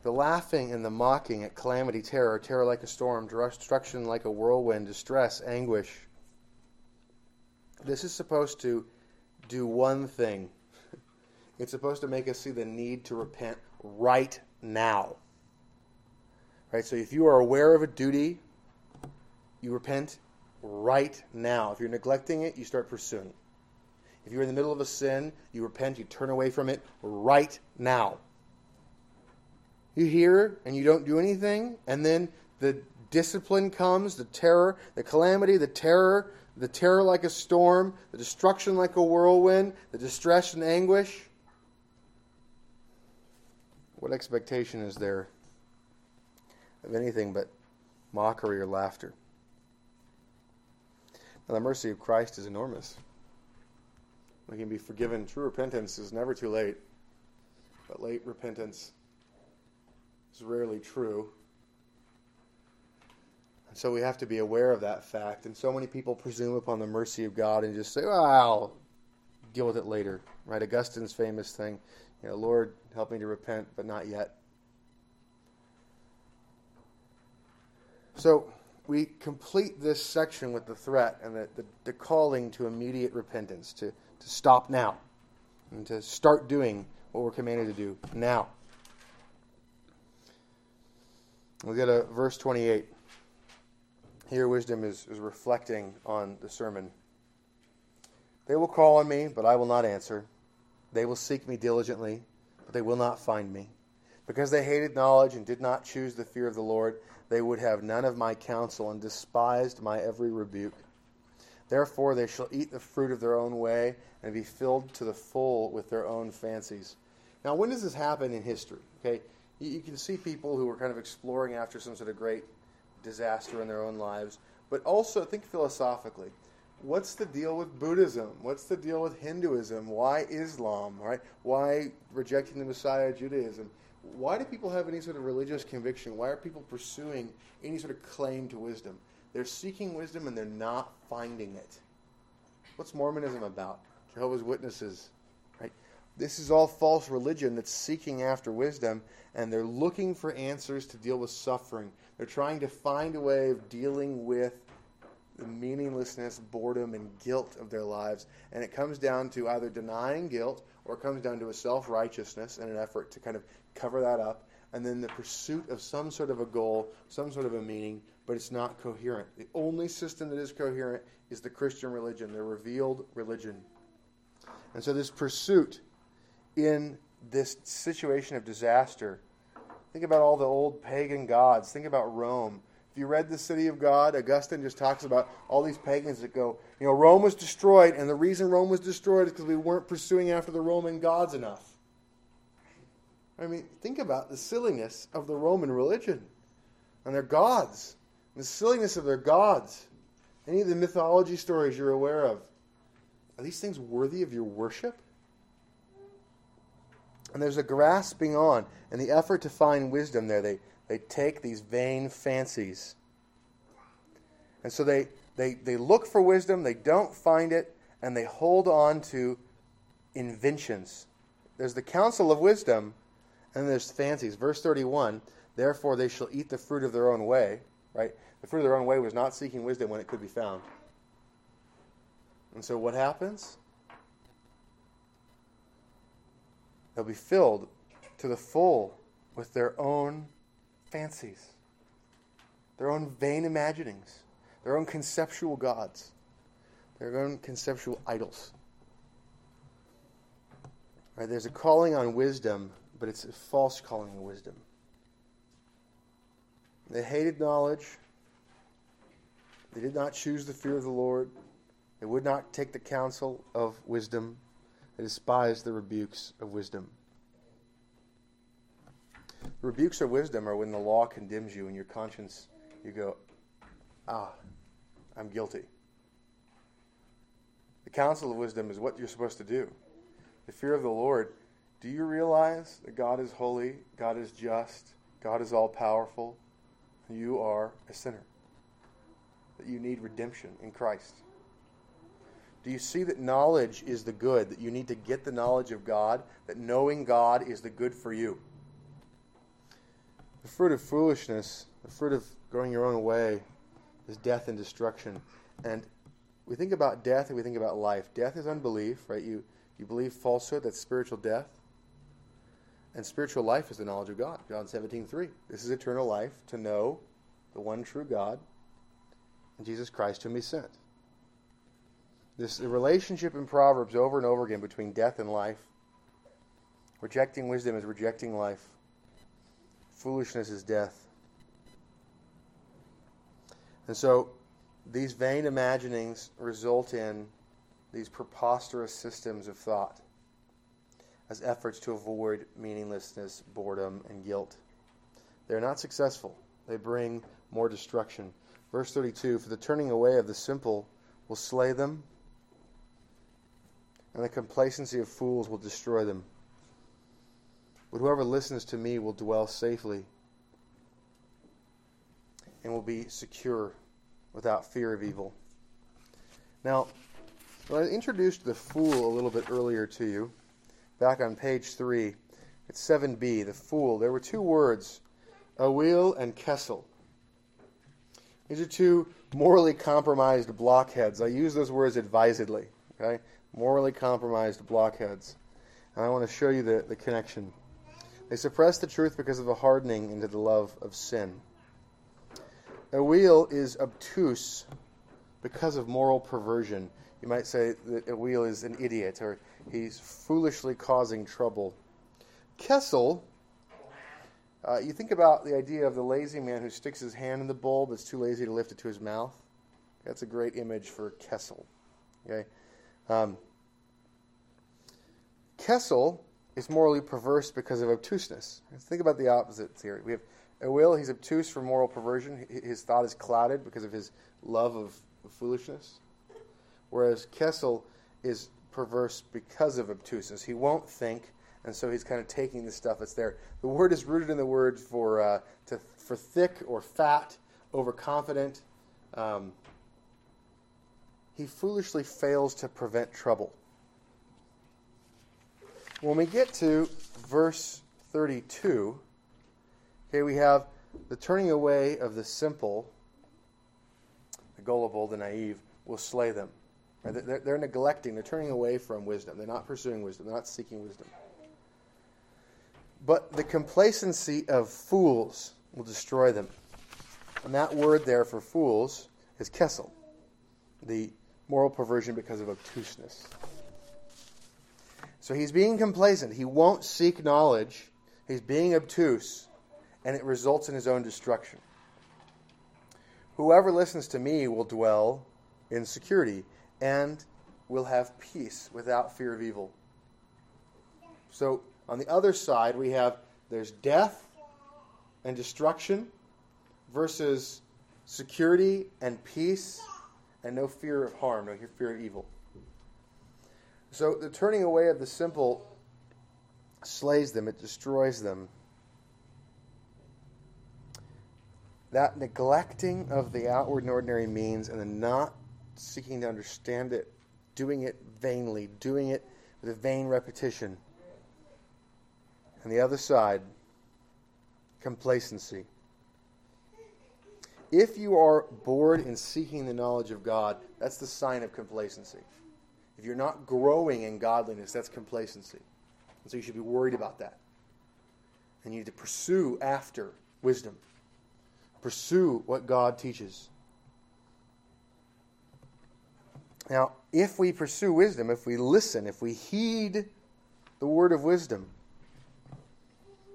The laughing and the mocking at calamity, terror, terror like a storm, destruction like a whirlwind, distress, anguish. This is supposed to do one thing. It's supposed to make us see the need to repent right now. Right? So if you are aware of a duty, you repent right now. If you're neglecting it, you start pursuing. If you're in the middle of a sin, you repent, you turn away from it right now you hear and you don't do anything, and then the discipline comes, the terror, the calamity, the terror, the terror like a storm, the destruction like a whirlwind, the distress and anguish. What expectation is there of anything but mockery or laughter? Now, the mercy of Christ is enormous. We can be forgiven. True repentance is never too late, but late repentance is rarely true. And so we have to be aware of that fact. And so many people presume upon the mercy of God and just say, well, I'll deal with it later. Right? Augustine's famous thing, you know, Lord, help me to repent, but not yet. So we complete this section with the threat and the, the, the calling to immediate repentance, to, to stop now, and to start doing what we're commanded to do now. We get to verse 28. Here, wisdom is, is reflecting on the sermon. They will call on me, but I will not answer. They will seek me diligently, but they will not find me. Because they hated knowledge and did not choose the fear of the Lord, they would have none of my counsel and despised my every rebuke. Therefore, they shall eat the fruit of their own way and be filled to the full with their own fancies. Now, when does this happen in history? Okay, you, you can see people who are kind of exploring after some sort of great disaster in their own lives, but also think philosophically. What's the deal with Buddhism? What's the deal with Hinduism? Why Islam? Right? Why rejecting the Messiah, Judaism? Why do people have any sort of religious conviction? Why are people pursuing any sort of claim to wisdom? They're seeking wisdom and they're not finding it. What's Mormonism about? Jehovah's Witnesses? This is all false religion that's seeking after wisdom, and they're looking for answers to deal with suffering. They're trying to find a way of dealing with the meaninglessness, boredom, and guilt of their lives. And it comes down to either denying guilt or it comes down to a self righteousness and an effort to kind of cover that up. And then the pursuit of some sort of a goal, some sort of a meaning, but it's not coherent. The only system that is coherent is the Christian religion, the revealed religion. And so this pursuit in this situation of disaster. Think about all the old pagan gods. Think about Rome. If you read The City of God, Augustine just talks about all these pagans that go, you know, Rome was destroyed, and the reason Rome was destroyed is because we weren't pursuing after the Roman gods enough. I mean, think about the silliness of the Roman religion and their gods, and the silliness of their gods. Any of the mythology stories you're aware of, are these things worthy of your worship? And there's a grasping on and the effort to find wisdom there. They, they take these vain fancies. And so they, they, they look for wisdom, they don't find it, and they hold on to inventions. there's the counsel of wisdom, and there's fancies. Verse 31 Therefore they shall eat the fruit of their own way. Right? The fruit of their own way was not seeking wisdom when it could be found. And so what happens? They'll be filled to the full with their own fancies, their own vain imaginings, their own conceptual gods, their own conceptual idols. Right, there's a calling on wisdom, but it's a false calling on wisdom. They hated knowledge. They did not choose the fear of the Lord. They would not take the counsel of wisdom. They despised the rebukes of wisdom. Rebukes of wisdom are when the law condemns you and your conscience, you go, ah, I'm guilty. The counsel of wisdom is what you're supposed to do the fear of the Lord, do you realize that God is holy, God is just, God is all powerful? You are a sinner. That you need redemption in Christ. Do you see that knowledge is the good, that you need to get the knowledge of God, that knowing God is the good for you? The fruit of foolishness, the fruit of going your own way, is death and destruction. And we think about death and we think about life. Death is unbelief, right? You you believe falsehood, that's spiritual death. And spiritual life is the knowledge of God. John 17, 3. This is eternal life, to know the one true God and Jesus Christ whom he sent. This the relationship in Proverbs over and over again between death and life. Rejecting wisdom is rejecting life. Foolishness is death. And so these vain imaginings result in these preposterous systems of thought as efforts to avoid meaninglessness, boredom, and guilt. They are not successful. They bring more destruction. Verse 32 For the turning away of the simple will slay them, and the complacency of fools will destroy them. But whoever listens to me will dwell safely and will be secure without fear of evil. Now, I introduced the fool a little bit earlier to you, back on page 3. It's 7b, the fool. There were two words, Awil and Kessel. These are two morally compromised blockheads. I use those words advisedly, okay? Morally compromised blockheads. And I want to show you the, the connection. They suppress the truth because of a hardening into the love of sin. Awil is obtuse because of moral perversion. You might say that Awil is an idiot or he's foolishly causing trouble. Kessel, uh, you think about the idea of the lazy man who sticks his hand in the bowl but is too lazy to lift it to his mouth. That's a great image for Kessel. Okay, um, Kessel is morally perverse because of obtuseness. Let's think about the opposite theory. We have Awil, he's obtuse for moral perversion. His thought is clouded because of his love of foolishness whereas Kessel is perverse because of obtuseness. He won't think, and so he's kind of taking the stuff that's there. The word is rooted in the word for uh, to, for thick or fat, overconfident. Um, he foolishly fails to prevent trouble. When we get to verse 32, okay, we have the turning away of the simple, the gullible, the naive, will slay them. They're, they're neglecting, they're turning away from wisdom. They're not pursuing wisdom, they're not seeking wisdom. But the complacency of fools will destroy them. And that word there for fools is kessel, the moral perversion because of obtuseness. So he's being complacent. He won't seek knowledge. He's being obtuse, and it results in his own destruction. Whoever listens to me will dwell in security and will have peace without fear of evil. So on the other side, we have there's death and destruction versus security and peace and no fear of harm, no fear of evil. So the turning away of the simple slays them, it destroys them. That neglecting of the outward and ordinary means and the not seeking to understand it, doing it vainly, doing it with a vain repetition, And the other side, complacency. If you are bored in seeking the knowledge of God, that's the sign of complacency. If you're not growing in godliness, that's complacency. And so you should be worried about that. And you need to pursue after wisdom. Pursue what God teaches. Now, if we pursue wisdom, if we listen, if we heed the word of wisdom,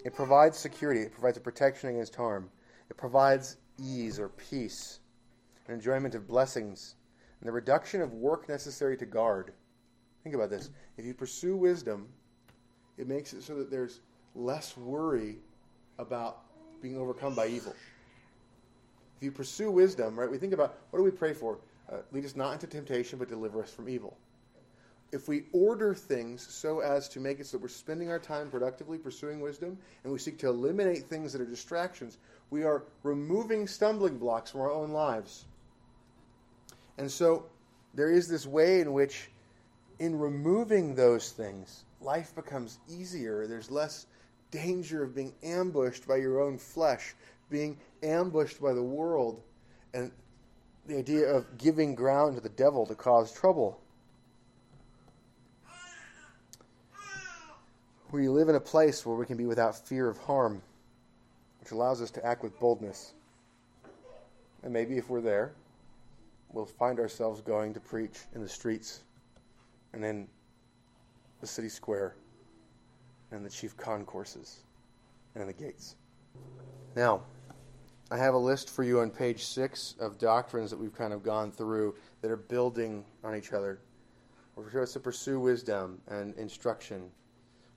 it provides security, it provides a protection against harm, it provides ease or peace, an enjoyment of blessings, and the reduction of work necessary to guard. Think about this. If you pursue wisdom, it makes it so that there's less worry about being overcome by evil. If you pursue wisdom, right, we think about what do we pray for? Uh, lead us not into temptation, but deliver us from evil. If we order things so as to make it so that we're spending our time productively pursuing wisdom, and we seek to eliminate things that are distractions, we are removing stumbling blocks from our own lives. And so there is this way in which, in removing those things, life becomes easier. There's less danger of being ambushed by your own flesh, being ambushed by the world, and the idea of giving ground to the devil to cause trouble. We live in a place where we can be without fear of harm which allows us to act with boldness. And maybe if we're there, we'll find ourselves going to preach in the streets and in the city square and the chief concourses and in the gates. Now, I have a list for you on page six of doctrines that we've kind of gone through that are building on each other. We're supposed to pursue wisdom and instruction.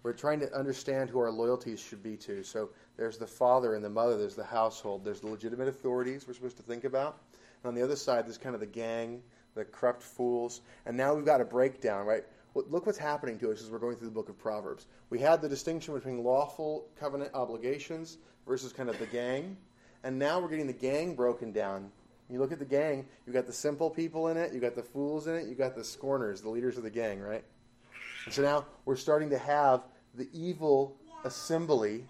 We're trying to understand who our loyalties should be to. So there's the father and the mother, there's the household, there's the legitimate authorities we're supposed to think about. And on the other side, there's kind of the gang, the corrupt fools. And now we've got a breakdown, right? Look what's happening to us as we're going through the book of Proverbs. We had the distinction between lawful covenant obligations versus kind of the gang. And now we're getting the gang broken down. You look at the gang, you've got the simple people in it, you've got the fools in it, you've got the scorners, the leaders of the gang, right? And so now we're starting to have the evil assembly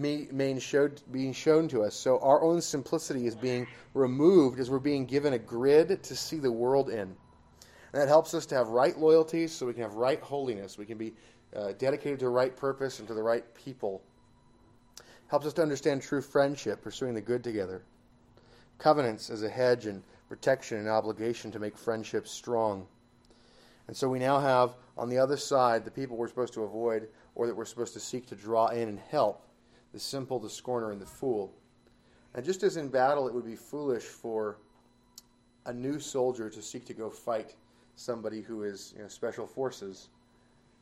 being showed, being shown to us. So our own simplicity is being removed as we're being given a grid to see the world in. And that helps us to have right loyalties so we can have right holiness. We can be uh, dedicated to the right purpose and to the right people. Helps us to understand true friendship, pursuing the good together. Covenants as a hedge and protection and obligation to make friendships strong. And so we now have on the other side the people we're supposed to avoid or that we're supposed to seek to draw in and help the simple, the scorner, and the fool. And just as in battle it would be foolish for a new soldier to seek to go fight somebody who is you know, special forces,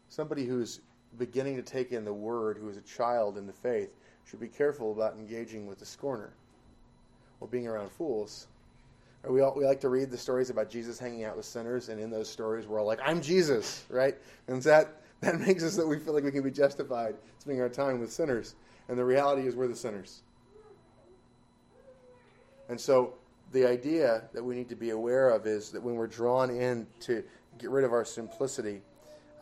somebody who's beginning to take in the word, who is a child in the faith, should be careful about engaging with the scorner or being around fools. We, all, we like to read the stories about Jesus hanging out with sinners, and in those stories, we're all like, I'm Jesus, right? And that, that makes us that we feel like we can be justified spending our time with sinners. And the reality is, we're the sinners. And so, the idea that we need to be aware of is that when we're drawn in to get rid of our simplicity,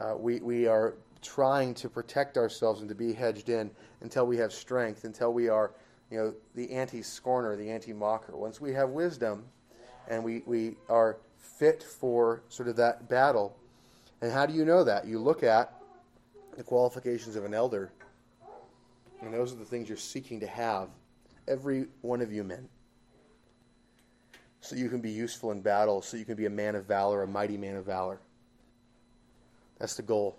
uh, we, we are trying to protect ourselves and to be hedged in until we have strength, until we are, you know, the anti-scorner, the anti-mocker. Once we have wisdom, and we, we are fit for sort of that battle. And how do you know that? You look at the qualifications of an elder and those are the things you're seeking to have, every one of you men. So you can be useful in battle, so you can be a man of valor, a mighty man of valor. That's the goal.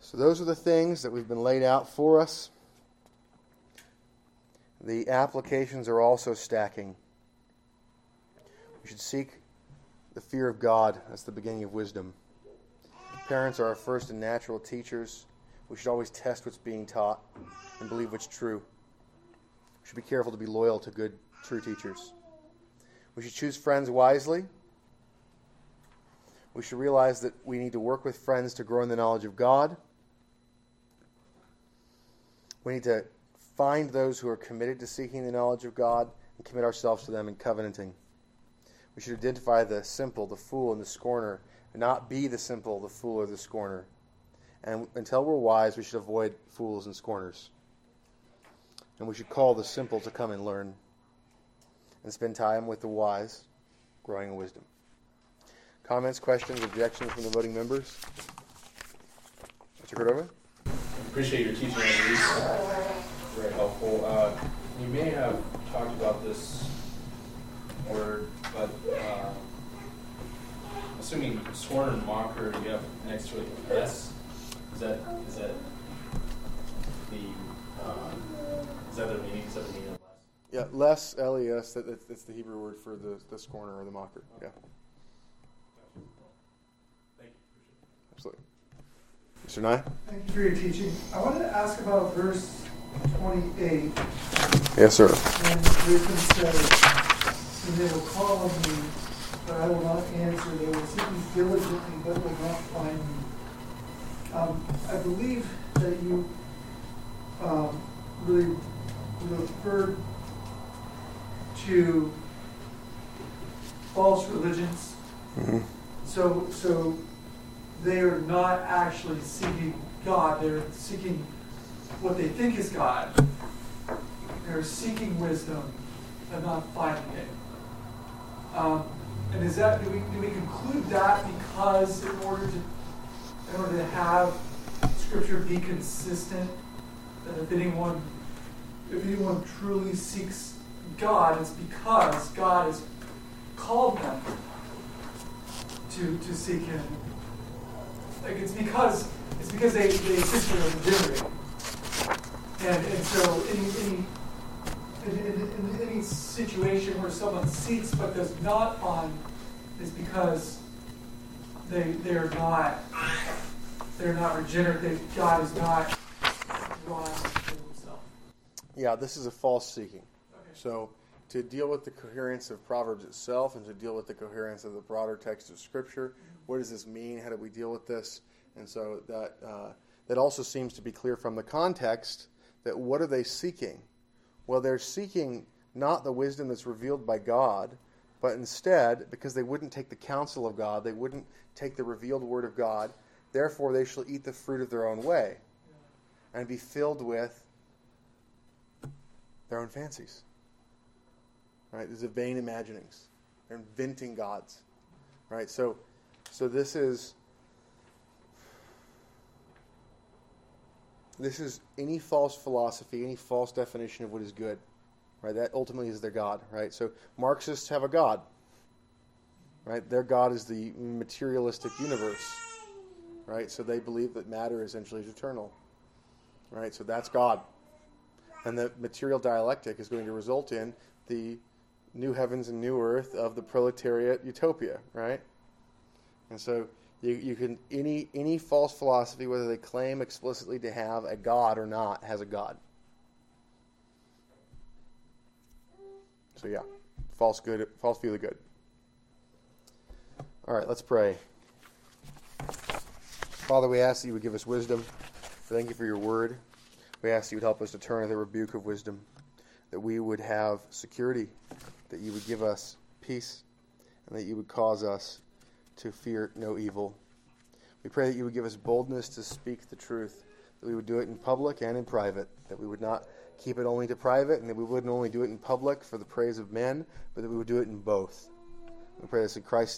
So those are the things that we've been laid out for us. The applications are also stacking. We should seek the fear of God. That's the beginning of wisdom. Parents are our first and natural teachers. We should always test what's being taught and believe what's true. We should be careful to be loyal to good, true teachers. We should choose friends wisely. We should realize that we need to work with friends to grow in the knowledge of God. We need to find those who are committed to seeking the knowledge of God and commit ourselves to them in covenanting. We should identify the simple, the fool, and the scorner, and not be the simple, the fool, or the scorner And until we're wise, we should avoid fools and scorners. And we should call the simple to come and learn and spend time with the wise, growing in wisdom. Comments, questions, objections from the voting members? Mr. Cordova? Appreciate your teaching. Very helpful. Uh, you may have talked about this word, but uh, assuming scorn and mocker, you have next to it s. Is that is that the um, is that the meaning? Is that the meaning of less? Yeah, less L E S. That, that's, that's the Hebrew word for the, the scorner or the mocker. Yeah, Thank you. absolutely. Mr. Nye? Thank you for your teaching. I wanted to ask about verse 28, Yes, sir. when Wisdom says, And they will call on me, but I will not answer. They will seek me diligently, but will not find me. Um, I believe that you um, really referred to false religions. hmm So, so they are not actually seeking God. They're seeking what they think is God. They're seeking wisdom and not finding it. Um, and is that do we do we conclude that because in order to in order to have Scripture be consistent, that if anyone if anyone truly seeks God, it's because God has called them to to seek Him. Like it's because it's because they they essentially are regenerated, and and so any any. In, in, in any situation where someone seeks but does not find is because they they're not they're not regenerate. They, God is not drawn to Himself. Yeah, this is a false seeking. Okay. So, to deal with the coherence of Proverbs itself and to deal with the coherence of the broader text of Scripture, what does this mean? How do we deal with this? And so that uh, that also seems to be clear from the context that what are they seeking? Well, they're seeking not the wisdom that's revealed by God, but instead, because they wouldn't take the counsel of God, they wouldn't take the revealed word of God, therefore they shall eat the fruit of their own way and be filled with their own fancies. Right? These are vain imaginings. They're inventing gods. Right? So so this is this is any false philosophy, any false definition of what is good. Right? That ultimately is their God, right? So Marxists have a God. Right? Their God is the materialistic universe. Right? So they believe that matter essentially is eternal. Right? So that's God. And the material dialectic is going to result in the new heavens and new earth of the proletariat utopia, right? And so you, you can any any false philosophy, whether they claim explicitly to have a god or not, has a god. So yeah, false good, false the good. All right, let's pray. Father, we ask that you would give us wisdom. Thank you for your word. We ask that you would help us to turn to the rebuke of wisdom, that we would have security, that you would give us peace, and that you would cause us to fear no evil. We pray that you would give us boldness to speak the truth, that we would do it in public and in private, that we would not keep it only to private, and that we wouldn't only do it in public for the praise of men, but that we would do it in both. We pray this in Christ's